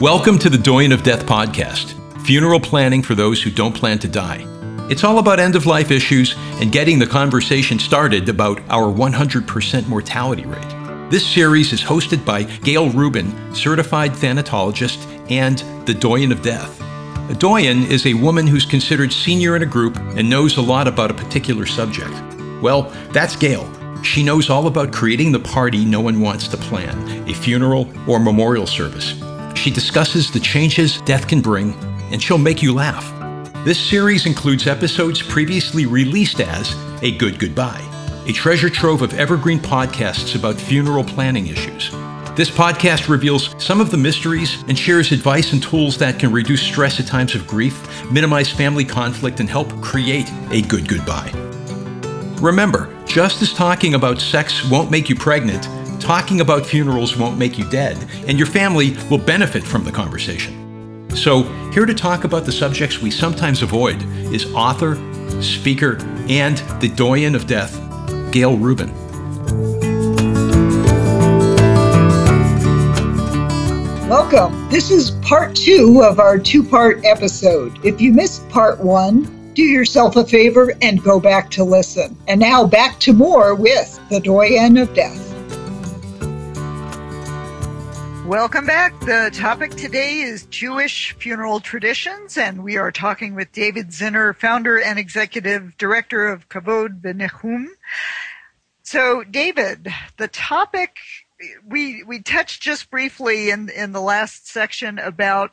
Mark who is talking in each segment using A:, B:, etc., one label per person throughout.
A: Welcome to the Doyen of Death podcast, funeral planning for those who don't plan to die. It's all about end of life issues and getting the conversation started about our 100% mortality rate. This series is hosted by Gail Rubin, certified thanatologist and the Doyen of Death. A doyen is a woman who's considered senior in a group and knows a lot about a particular subject. Well, that's Gail. She knows all about creating the party no one wants to plan, a funeral or memorial service. She discusses the changes death can bring, and she'll make you laugh. This series includes episodes previously released as A Good Goodbye, a treasure trove of evergreen podcasts about funeral planning issues. This podcast reveals some of the mysteries and shares advice and tools that can reduce stress at times of grief, minimize family conflict, and help create a good goodbye. Remember, just as talking about sex won't make you pregnant, talking about funerals won't make you dead, and your family will benefit from the conversation. So, here to talk about the subjects we sometimes avoid is author, speaker, and the doyen of death, Gail Rubin.
B: Welcome. This is part two of our two part episode. If you missed part one, do yourself a favor and go back to listen. And now back to more with the Doyen of Death. Welcome back. The topic today is Jewish funeral traditions, and we are talking with David Zinner, founder and executive director of Kavod v'Nichum. So, David, the topic we we touched just briefly in in the last section about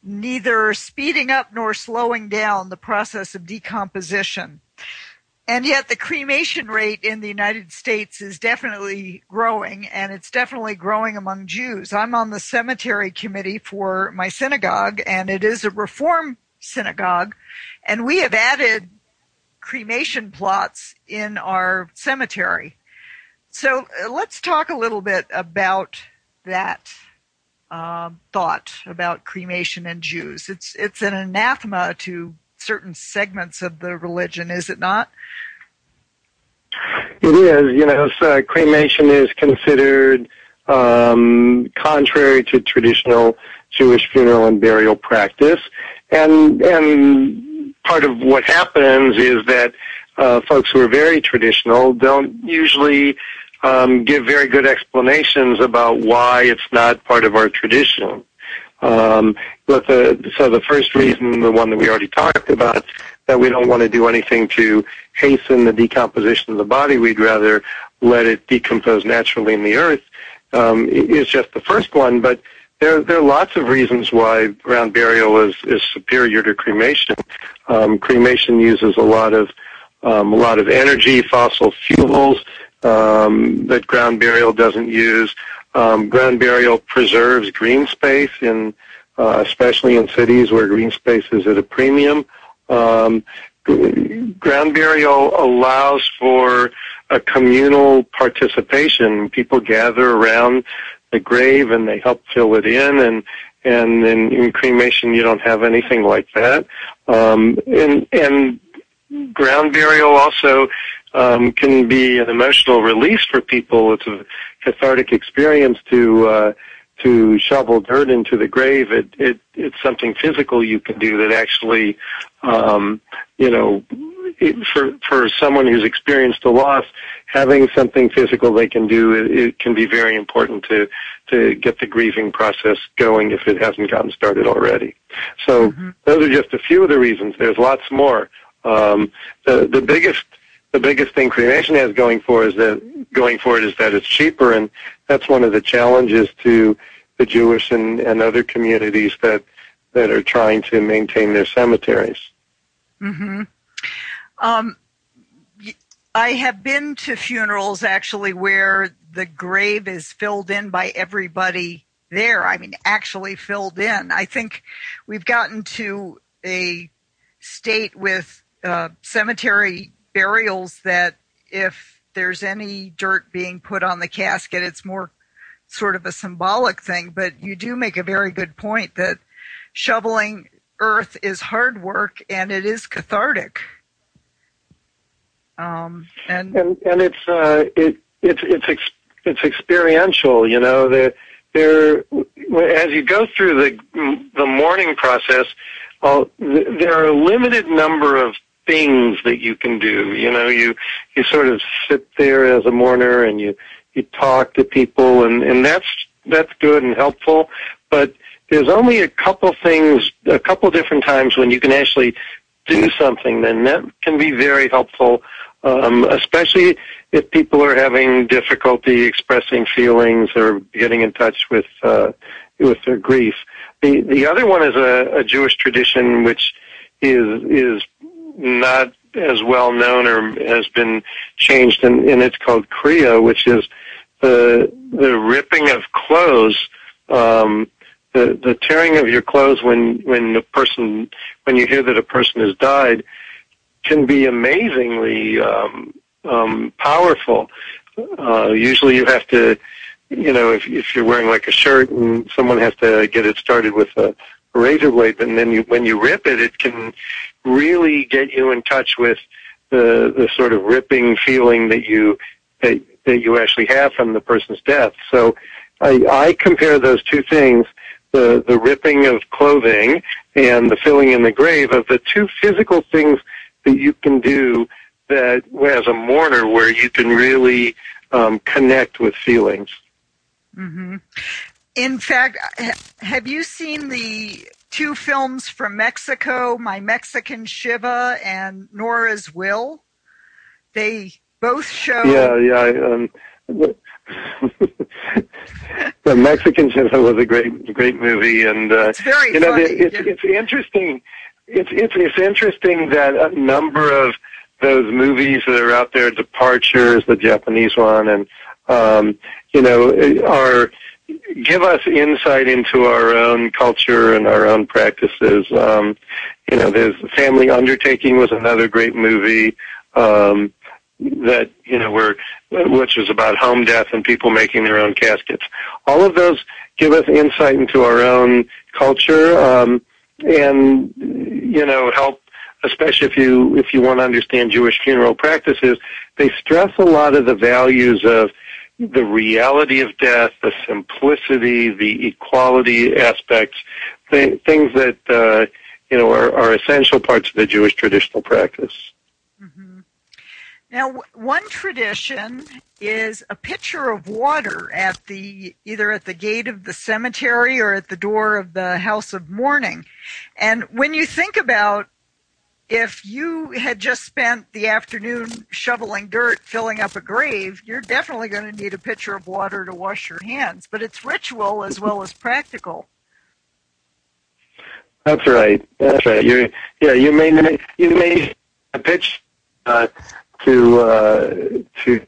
B: neither speeding up nor slowing down the process of decomposition. And yet, the cremation rate in the United States is definitely growing, and it's definitely growing among Jews. I'm on the cemetery committee for my synagogue, and it is a reform synagogue, and we have added cremation plots in our cemetery. So, uh, let's talk a little bit about that uh, thought about cremation and Jews. It's it's an anathema to certain segments of the religion, is it not?
C: It is. You know, so cremation is considered um, contrary to traditional Jewish funeral and burial practice, and and part of what happens is that uh, folks who are very traditional don't usually um, give very good explanations about why it's not part of our tradition. Um, but the, so the first reason, the one that we already talked about, that we don't want to do anything to hasten the decomposition of the body. We'd rather let it decompose naturally in the earth. Um, is just the first one, but there there are lots of reasons why ground burial is is superior to cremation. Um, cremation uses a lot of um, a lot of energy, fossil fuels um, that ground burial doesn't use. Um, ground burial preserves green space in, uh, especially in cities where green space is at a premium. Um, ground burial allows for a communal participation. People gather around the grave and they help fill it in and and in, in cremation you don't have anything like that. Um, and and ground burial also um, can be an emotional release for people. It's a cathartic experience to uh, to shovel dirt into the grave. It, it it's something physical you can do that actually, um, you know, it, for for someone who's experienced a loss, having something physical they can do it, it can be very important to to get the grieving process going if it hasn't gotten started already. So mm-hmm. those are just a few of the reasons. There's lots more. Um, the the biggest the biggest thing cremation has going for is that going for it is that it's cheaper, and that's one of the challenges to the Jewish and, and other communities that that are trying to maintain their cemeteries.
B: Hmm. Um, I have been to funerals actually where the grave is filled in by everybody there. I mean, actually filled in. I think we've gotten to a state with uh, cemetery burials that if there's any dirt being put on the casket, it's more sort of a symbolic thing. But you do make a very good point that shoveling earth is hard work and it is cathartic.
C: Um, and, and and it's uh, it it's it's ex- it's experiential. You know, there there as you go through the the mourning process, uh, there are a limited number of things that you can do. You know, you you sort of sit there as a mourner and you you talk to people, and and that's that's good and helpful. But there's only a couple things, a couple different times when you can actually do something. Then that can be very helpful, um, especially if people are having difficulty expressing feelings or getting in touch with uh, with their grief. The the other one is a, a Jewish tradition which is is not as well known or has been changed, and, and it's called Kriya, which is the the ripping of clothes. Um, the the tearing of your clothes when when the person when you hear that a person has died can be amazingly um, um, powerful. Uh, usually, you have to, you know, if if you're wearing like a shirt and someone has to get it started with a, razor blade, and then you, when you rip it, it can really get you in touch with the the sort of ripping feeling that you that that you actually have from the person's death. So, I, I compare those two things the, the ripping of clothing and the filling in the grave of the two physical things that you can do that as a mourner where you can really um, connect with feelings.
B: Mm-hmm. In fact, have you seen the two films from Mexico, My Mexican Shiva and Nora's Will? They both show.
C: Yeah, yeah. Um, the Mexican Shiva was a great, great movie, and
B: uh, it's very
C: you know,
B: funny.
C: it's, it's interesting. It's, it's it's interesting that a number of those movies that are out there, Departures, the Japanese one, and um, you know, are give us insight into our own culture and our own practices. Um, you know, there's Family Undertaking was another great movie. Um, that you know were which was about home death and people making their own caskets. All of those give us insight into our own culture um, and you know help especially if you if you want to understand Jewish funeral practices, they stress a lot of the values of the reality of death, the simplicity, the equality aspects, th- things that uh, you know are, are essential parts of the Jewish traditional practice.
B: Now, one tradition is a pitcher of water at the either at the gate of the cemetery or at the door of the house of mourning. And when you think about if you had just spent the afternoon shoveling dirt, filling up a grave, you're definitely going to need a pitcher of water to wash your hands. But it's ritual as well as practical.
C: That's right. That's right. You yeah. You may you may a pitch uh, to uh, to.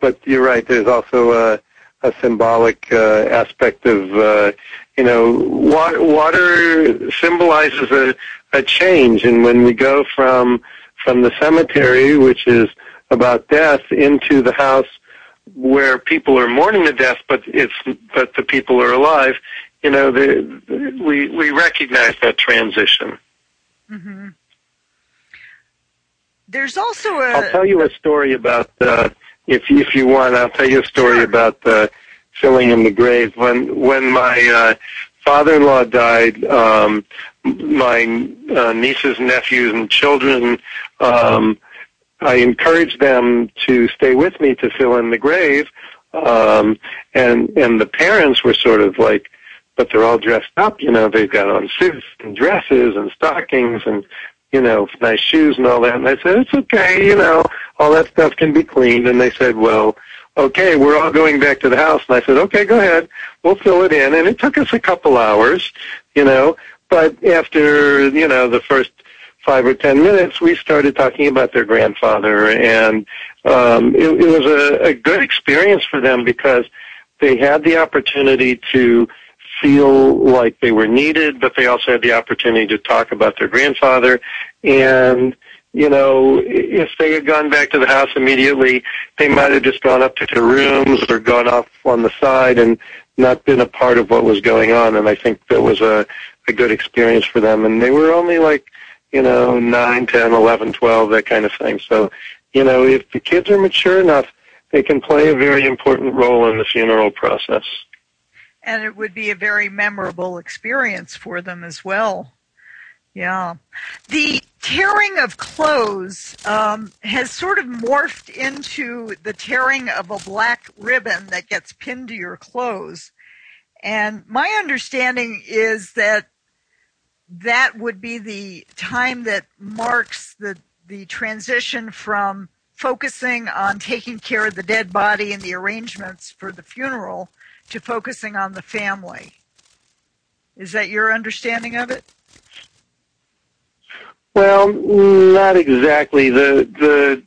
C: But you're right. There's also a, a symbolic uh, aspect of uh, you know water, water symbolizes a, a change, and when we go from from the cemetery, which is about death, into the house where people are mourning the death, but it's but the people are alive. You know, the, we we recognize that transition.
B: Mm-hmm. There's also a.
C: I'll tell you a story about uh, if if you want. I'll tell you a story sure. about uh, filling in the grave. When when my uh, father-in-law died, um, my uh, nieces, nephews, and children. Um, I encouraged them to stay with me to fill in the grave, um, and and the parents were sort of like, but they're all dressed up, you know. They've got on suits and dresses and stockings, and you know, nice shoes and all that. And I said, it's okay, you know, all that stuff can be cleaned. And they said, well, okay, we're all going back to the house. And I said, okay, go ahead. We'll fill it in. And it took us a couple hours, you know, but after, you know, the first five or ten minutes, we started talking about their grandfather. And um, it, it was a, a good experience for them because they had the opportunity to feel like they were needed, but they also had the opportunity to talk about their grandfather. And, you know, if they had gone back to the house immediately, they might have just gone up to their rooms or gone off on the side and not been a part of what was going on. And I think that was a, a good experience for them. And they were only like, you know, nine, ten, eleven, twelve, that kind of thing. So, you know, if the kids are mature enough, they can play a very important role in the funeral process.
B: And it would be a very memorable experience for them as well. Yeah. The tearing of clothes um, has sort of morphed into the tearing of a black ribbon that gets pinned to your clothes. And my understanding is that that would be the time that marks the, the transition from focusing on taking care of the dead body and the arrangements for the funeral to focusing on the family. Is that your understanding of it?
C: Well, not exactly. The the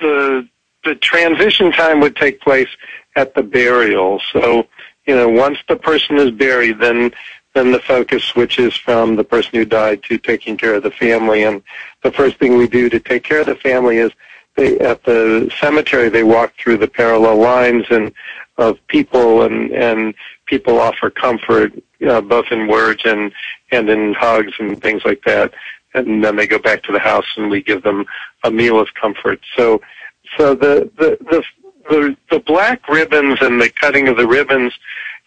C: the the transition time would take place at the burial. So, you know, once the person is buried, then then the focus switches from the person who died to taking care of the family. And the first thing we do to take care of the family is they at the cemetery they walk through the parallel lines and of people and and people offer comfort uh, both in words and and in hugs and things like that and then they go back to the house and we give them a meal of comfort. So, so the, the, the, the, the black ribbons and the cutting of the ribbons,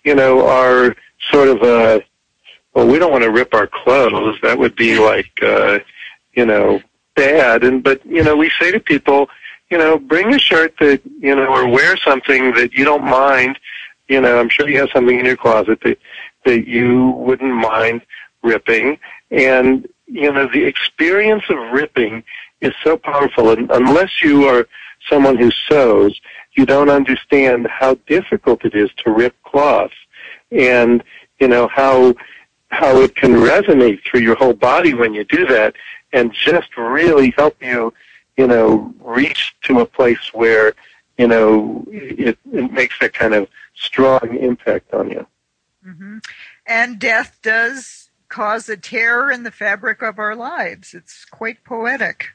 C: you know, are sort of a, well, we don't want to rip our clothes. That would be like, uh, you know, bad. And, but, you know, we say to people, you know, bring a shirt that, you know, or wear something that you don't mind. You know, I'm sure you have something in your closet that, that you wouldn't mind ripping. And, you know, the experience of ripping is so powerful. And unless you are someone who sews, you don't understand how difficult it is to rip cloth and, you know, how, how it can resonate through your whole body when you do that and just really help you, you know, reach to a place where, you know, it, it makes that kind of strong impact on you.
B: Mm-hmm. And death does cause a tear in the fabric of our lives. It's quite poetic.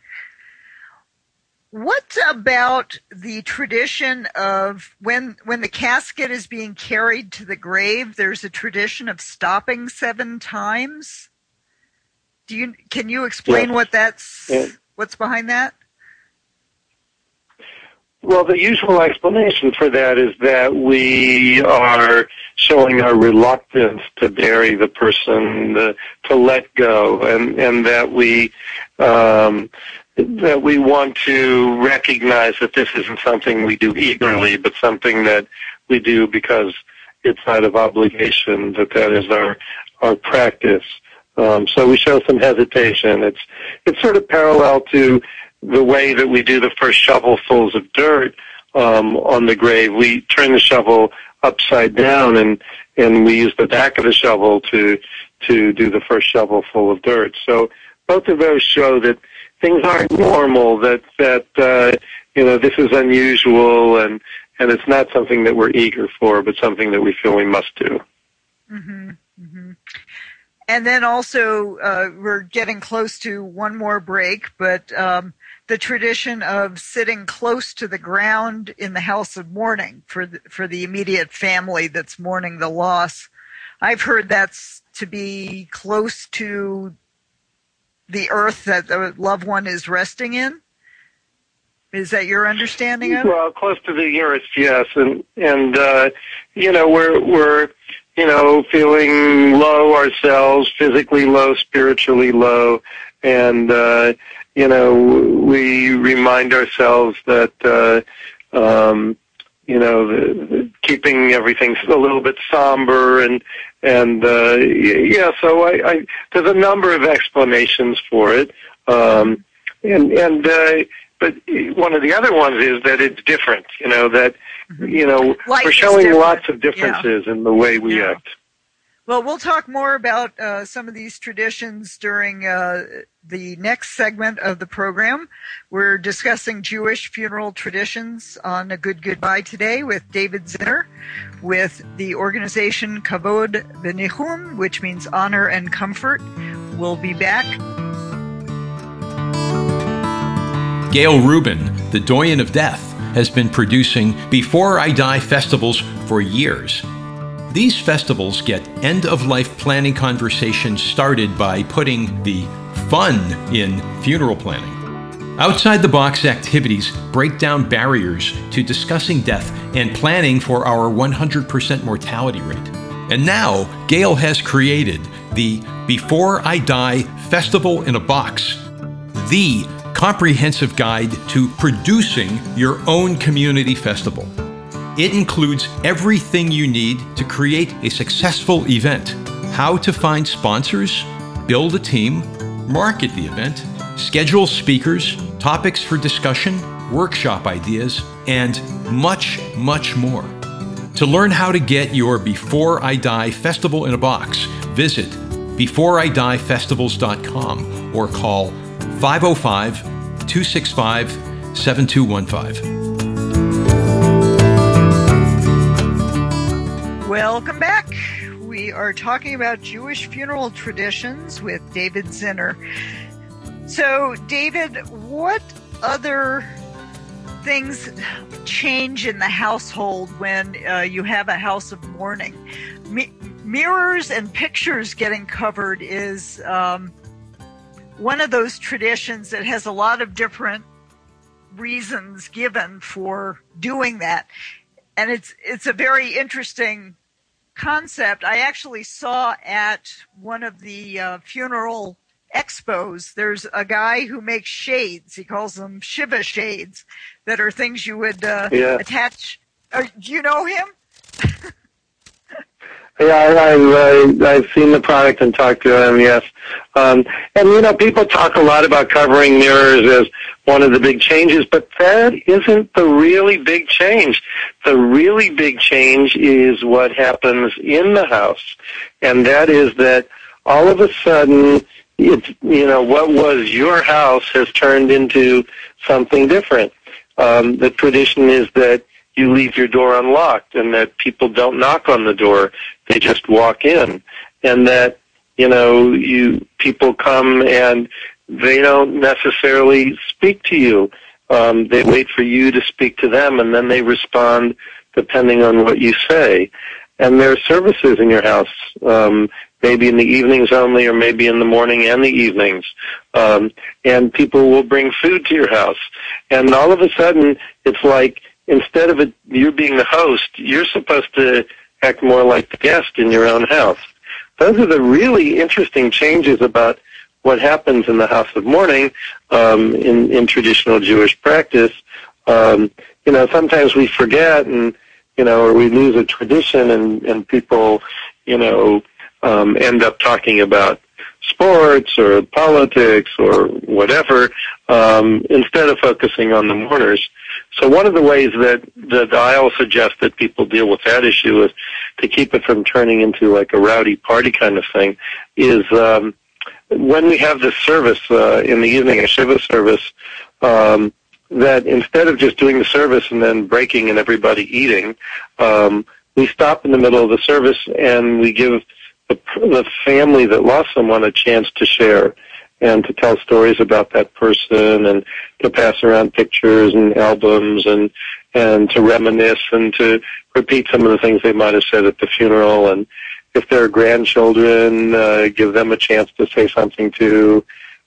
B: What about the tradition of when when the casket is being carried to the grave? There's a tradition of stopping seven times. Do you can you explain
C: yeah.
B: what that's
C: yeah.
B: what's behind that?
C: Well, the usual explanation for that is that we are showing our reluctance to bury the person, the, to let go, and and that we um, that we want to recognize that this isn't something we do eagerly, but something that we do because it's out of obligation. That that is our our practice. Um, so we show some hesitation. It's it's sort of parallel to the way that we do the first shovelfuls of dirt um, on the grave. We turn the shovel upside down and and we use the back of the shovel to to do the first shovel full of dirt. So both of those show that things aren't normal. That that uh, you know this is unusual and and it's not something that we're eager for, but something that we feel we must do.
B: Mm-hmm. Mm-hmm. And then also, uh, we're getting close to one more break, but um, the tradition of sitting close to the ground in the house of mourning for the, for the immediate family that's mourning the loss. I've heard that's to be close to the earth that the loved one is resting in. Is that your understanding of?
C: Well, close to the earth, yes, and and uh, you know we're we're you know feeling low ourselves, physically low, spiritually low, and uh, you know, we remind ourselves that, uh, um, you know, the, the, keeping everything a little bit somber and, and, uh, yeah, so I, I, there's a number of explanations for it. Um, and, and, uh, but one of the other ones is that it's different, you know, that, mm-hmm. you know,
B: Life
C: we're showing lots of differences yeah. in the way we yeah. act.
B: Well, we'll talk more about uh, some of these traditions during uh, the next segment of the program. We're discussing Jewish funeral traditions on A Good Goodbye today with David Zinner with the organization Kavod V'Nichum, which means honor and comfort. We'll be back.
A: Gail Rubin, the doyen of death, has been producing Before I Die festivals for years. These festivals get end of life planning conversations started by putting the fun in funeral planning. Outside the box activities break down barriers to discussing death and planning for our 100% mortality rate. And now, Gail has created the Before I Die Festival in a Box, the comprehensive guide to producing your own community festival. It includes everything you need to create a successful event how to find sponsors, build a team, market the event, schedule speakers, topics for discussion, workshop ideas, and much, much more. To learn how to get your Before I Die Festival in a box, visit beforeidiefestivals.com or call 505 265 7215.
B: Welcome back. We are talking about Jewish funeral traditions with David Zinner. So, David, what other things change in the household when uh, you have a house of mourning? Mi- mirrors and pictures getting covered is um, one of those traditions that has a lot of different reasons given for doing that. And it's it's a very interesting concept. I actually saw at one of the uh, funeral expos, there's a guy who makes shades. He calls them Shiva shades that are things you would uh, yeah. attach. Uh, do you know him?
C: Yeah, I've, I've seen the product and talked to him, yes. Um, and, you know, people talk a lot about covering mirrors as one of the big changes, but that isn't the really big change. The really big change is what happens in the house. And that is that all of a sudden, it's, you know, what was your house has turned into something different. Um, the tradition is that you leave your door unlocked and that people don't knock on the door they just walk in, and that you know you people come and they don't necessarily speak to you. Um, they wait for you to speak to them, and then they respond depending on what you say. And there are services in your house, um, maybe in the evenings only, or maybe in the morning and the evenings. Um, and people will bring food to your house, and all of a sudden, it's like instead of it, you being the host, you're supposed to act more like the guest in your own house. Those are the really interesting changes about what happens in the house of mourning um, in, in traditional Jewish practice. Um, you know, sometimes we forget and, you know, or we lose a tradition and, and people, you know, um, end up talking about sports or politics or whatever um, instead of focusing on the mourners. So one of the ways that, that I'll suggest that people deal with that issue is to keep it from turning into like a rowdy party kind of thing is um, when we have this service uh, in the evening, a Shiva service, um, that instead of just doing the service and then breaking and everybody eating, um, we stop in the middle of the service and we give the, the family that lost someone a chance to share and to tell stories about that person and to pass around pictures and albums and and to reminisce and to repeat some of the things they might have said at the funeral. And if there are grandchildren uh, give them a chance to say something to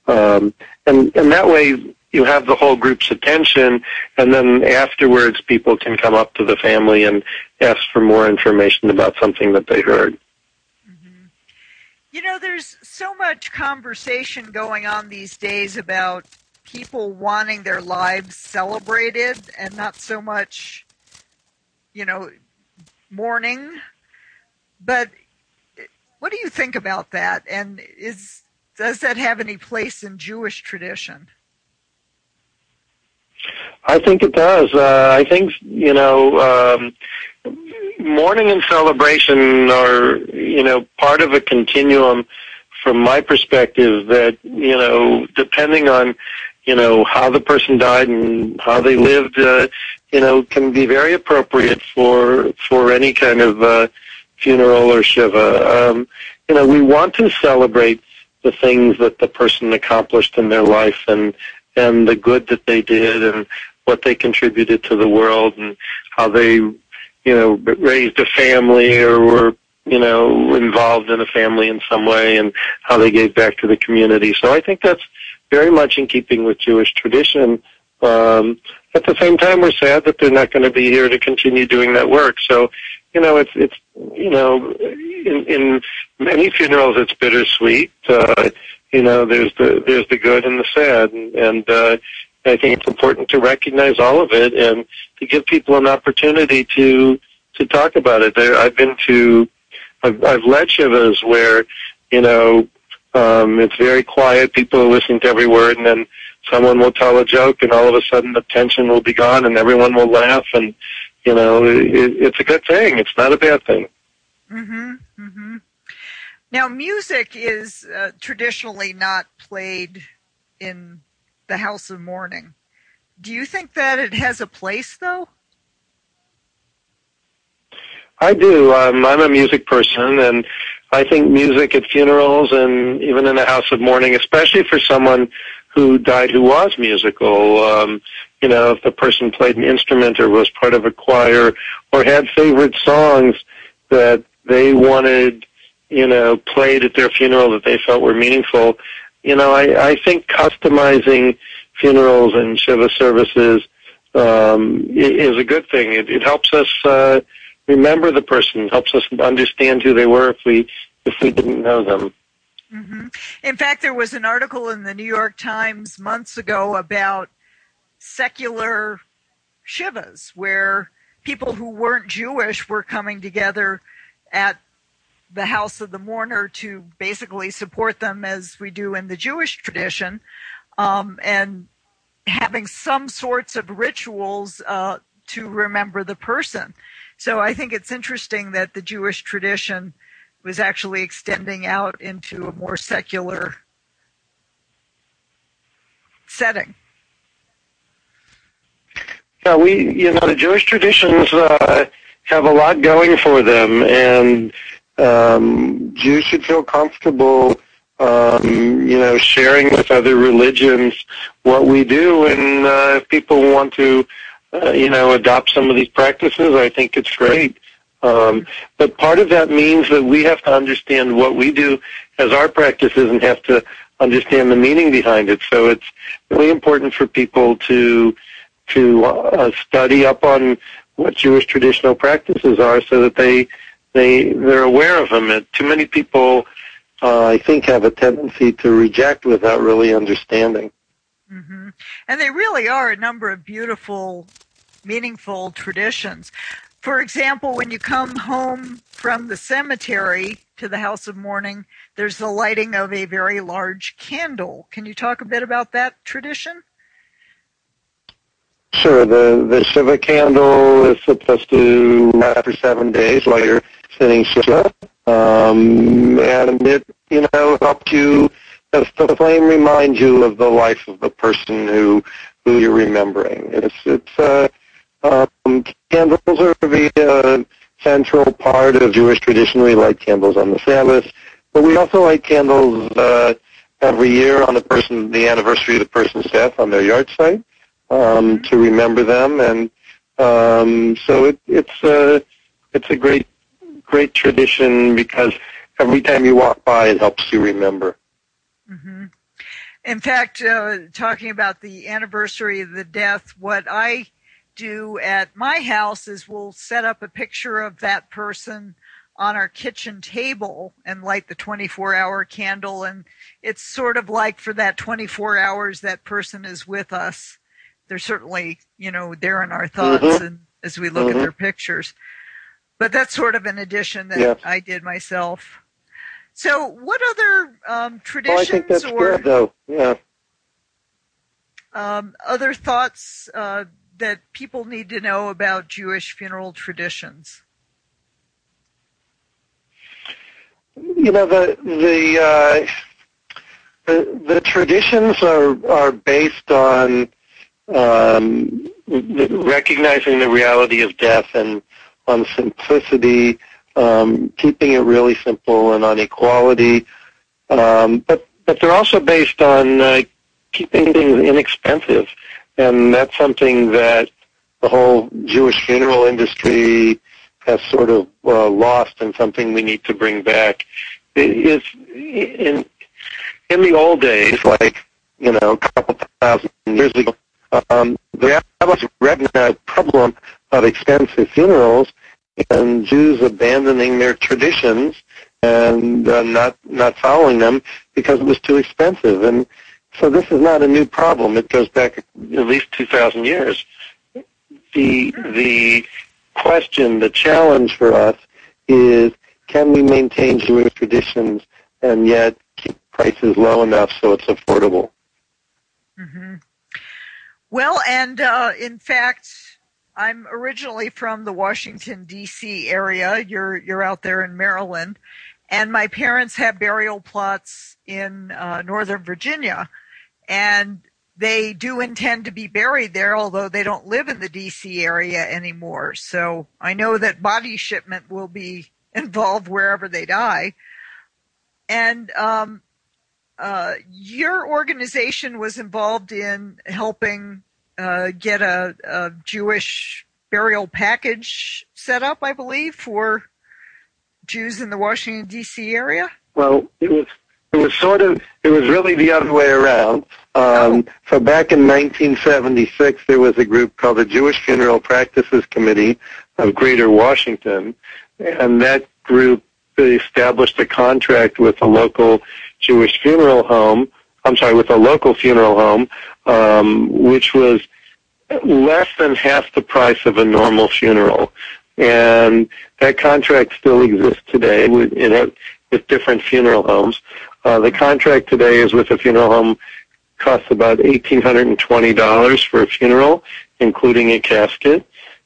C: um, and and that way you have the whole group's attention. And then afterwards people can come up to the family and ask for more information about something that they heard
B: you know, there's so much conversation going on these days about people wanting their lives celebrated and not so much, you know, mourning. But what do you think about that? And is does that have any place in Jewish tradition?
C: I think it does. Uh, I think you know um, mourning and celebration are, you know, part of a continuum from my perspective that, you know, depending on, you know, how the person died and how they lived, uh, you know, can be very appropriate for, for any kind of, uh, funeral or Shiva. Um, you know, we want to celebrate the things that the person accomplished in their life and, and the good that they did and what they contributed to the world and how they you know, raised a family or were, you know, involved in a family in some way and how they gave back to the community. So I think that's very much in keeping with Jewish tradition. Um, at the same time, we're sad that they're not going to be here to continue doing that work. So, you know, it's, it's, you know, in, in many funerals, it's bittersweet. Uh, you know, there's the there's the good and the sad, and, and uh, I think it's important to recognize all of it and to give people an opportunity to to talk about it. There, I've been to, I've, I've led shivas where, you know, um, it's very quiet. People are listening to every word, and then someone will tell a joke, and all of a sudden the tension will be gone, and everyone will laugh, and you know, it, it's a good thing. It's not a bad thing.
B: Mm-hmm. Mm-hmm. Now, music is uh, traditionally not played in the House of Mourning. Do you think that it has a place, though?
C: I do. Um, I'm a music person, and I think music at funerals and even in a house of mourning, especially for someone who died who was musical, um, you know, if the person played an instrument or was part of a choir or had favorite songs that they wanted, you know, played at their funeral that they felt were meaningful, you know, I, I think customizing funerals and Shiva services um, is a good thing. It, it helps us uh, remember the person, helps us understand who they were if we if we didn't know them.
B: Mm-hmm. In fact, there was an article in the New York Times months ago about secular shivas, where people who weren't Jewish were coming together at the house of the mourner to basically support them as we do in the Jewish tradition, um, and having some sorts of rituals uh, to remember the person. So I think it's interesting that the Jewish tradition was actually extending out into a more secular setting.
C: Yeah, we, you know, the Jewish traditions uh, have a lot going for them, and um, Jews should feel comfortable, um, you know, sharing with other religions what we do. And uh, if people want to, uh, you know, adopt some of these practices, I think it's great. Um, but part of that means that we have to understand what we do as our practices and have to understand the meaning behind it. So it's really important for people to to uh, study up on what Jewish traditional practices are, so that they they they're aware of them. And too many people, uh, I think, have a tendency to reject without really understanding.
B: Mm-hmm. And they really are a number of beautiful, meaningful traditions. For example, when you come home from the cemetery to the house of mourning, there's the lighting of a very large candle. Can you talk a bit about that tradition?
C: Sure. The the Shiva candle is supposed to last for seven days while you're sitting Shiva, um, and it you know helps you. The flame reminds you of the life of the person who who you're remembering. It's it's uh, um, candles are the uh, central part of Jewish tradition. We light candles on the Sabbath, but we also light candles uh, every year on the person, the anniversary of the person's death on their yahrzeit um, to remember them, and um, so it, it's a it's a great great tradition because every time you walk by, it helps you remember.
B: Mm-hmm. In fact, uh, talking about the anniversary of the death, what I do at my house is we'll set up a picture of that person on our kitchen table and light the 24 hour candle. And it's sort of like for that 24 hours that person is with us. They're certainly, you know, there in our thoughts mm-hmm. and as we look mm-hmm. at their pictures. But that's sort of an addition that yes. I did myself. So, what other um, traditions
C: well, I think that's or good, though. Yeah.
B: Um, other thoughts uh, that people need to know about Jewish funeral traditions?
C: You know the the uh, the, the, traditions are are based on um, recognizing the reality of death and on simplicity, um, keeping it really simple, and on equality. Um, but but they're also based on uh, keeping things inexpensive and that's something that the whole Jewish funeral industry has sort of uh, lost, and something we need to bring back. Is in in the old days, like you know, a couple thousand years ago, um, the rabbis recognized the problem of expensive funerals and Jews abandoning their traditions and uh, not not following them because it was too expensive. And so this is not a new problem. It goes back at least 2,000 years. The the question, the challenge for us is can we maintain Jewish traditions and yet keep prices low enough so it's affordable?
B: Mm-hmm. Well, and uh, in fact, I'm originally from the Washington D.C. area. You're you're out there in Maryland, and my parents have burial plots in uh, Northern Virginia, and they do intend to be buried there, although they don't live in the D.C. area anymore. So I know that body shipment will be involved wherever they die, and um, uh, your organization was involved in helping uh, get a, a, Jewish burial package set up, I believe, for Jews in the Washington D.C. area.
C: Well, it was it was sort of it was really the other way around. Um, oh. So back in 1976, there was a group called the Jewish Funeral Practices Committee of Greater Washington, and that group established a contract with a local Jewish funeral home. I'm sorry, with a local funeral home, um, which was less than half the price of a normal funeral. And that contract still exists today with, in with different funeral homes. Uh, the contract today is with a funeral home costs about $1,820 for a funeral, including a casket,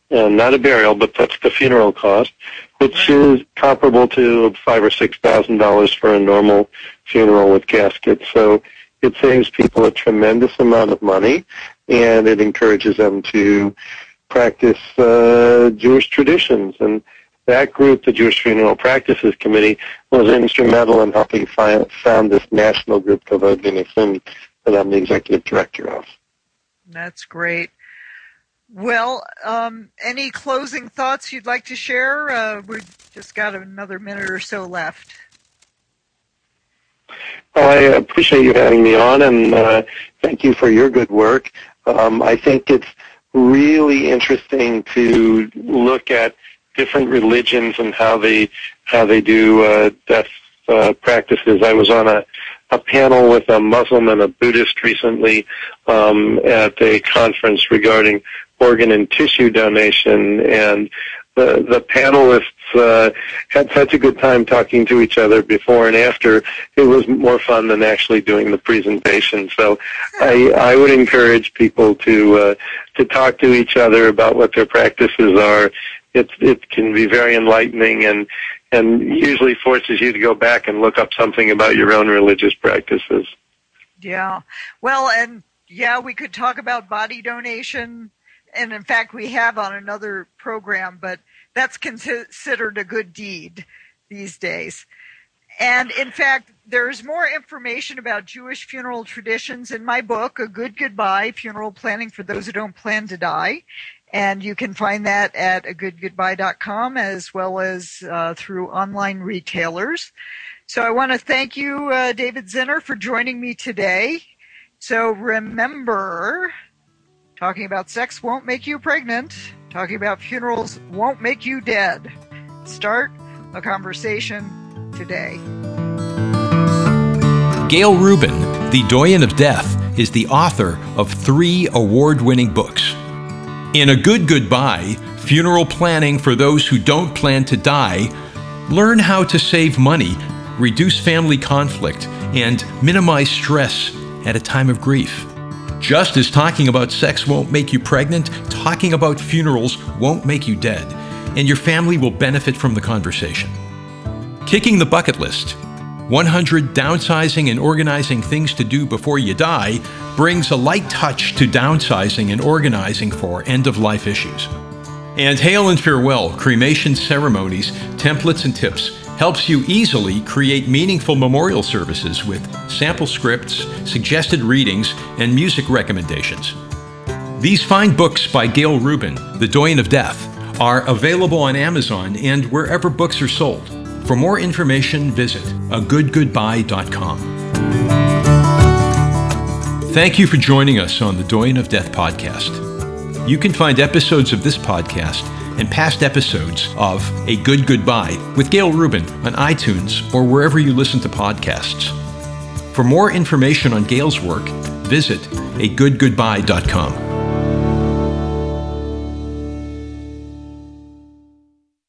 C: and not a burial, but that's the funeral cost, which is comparable to five or six thousand dollars for a normal funeral with casket. So it saves people a tremendous amount of money, and it encourages them to practice uh, Jewish traditions. And that group, the Jewish Funeral Practices Committee, was instrumental in helping find, found this national group, Kavod V'Nichum, that I'm the executive director of.
B: That's great. Well, um, any closing thoughts you'd like to share? Uh, we've just got another minute or so left.
C: Well, I appreciate you having me on, and uh, thank you for your good work. Um, I think it's really interesting to look at different religions and how they how they do uh, death uh, practices. I was on a a panel with a Muslim and a Buddhist recently um, at a conference regarding organ and tissue donation, and the the panelists uh, had such a good time talking to each other before and after. It was more fun than actually doing the presentation. So I I would encourage people to uh, to talk to each other about what their practices are. It it can be very enlightening and and usually forces you to go back and look up something about your own religious practices.
B: Yeah. Well, and yeah, we could talk about body donation and in fact we have on another program, but that's considered a good deed these days. And in fact, there's more information about Jewish funeral traditions in my book, A Good Goodbye Funeral Planning for Those Who Don't Plan to Die. And you can find that at agoodgoodbye.com as well as uh, through online retailers. So I want to thank you, uh, David Zinner, for joining me today. So remember, Talking about sex won't make you pregnant. Talking about funerals won't make you dead. Start a conversation today.
A: Gail Rubin, the Doyen of Death, is the author of three award winning books. In A Good Goodbye Funeral Planning for Those Who Don't Plan to Die, learn how to save money, reduce family conflict, and minimize stress at a time of grief. Just as talking about sex won't make you pregnant, talking about funerals won't make you dead, and your family will benefit from the conversation. Kicking the bucket list 100 downsizing and organizing things to do before you die brings a light touch to downsizing and organizing for end of life issues. And Hail and Farewell cremation ceremonies, templates, and tips helps you easily create meaningful memorial services with sample scripts, suggested readings, and music recommendations. These fine books by Gail Rubin, The Doyen of Death, are available on Amazon and wherever books are sold. For more information, visit agoodgoodbye.com. Thank you for joining us on the Doyen of Death podcast. You can find episodes of this podcast and past episodes of A Good Goodbye with Gail Rubin on iTunes or wherever you listen to podcasts. For more information on Gail's work, visit agoodgoodbye.com.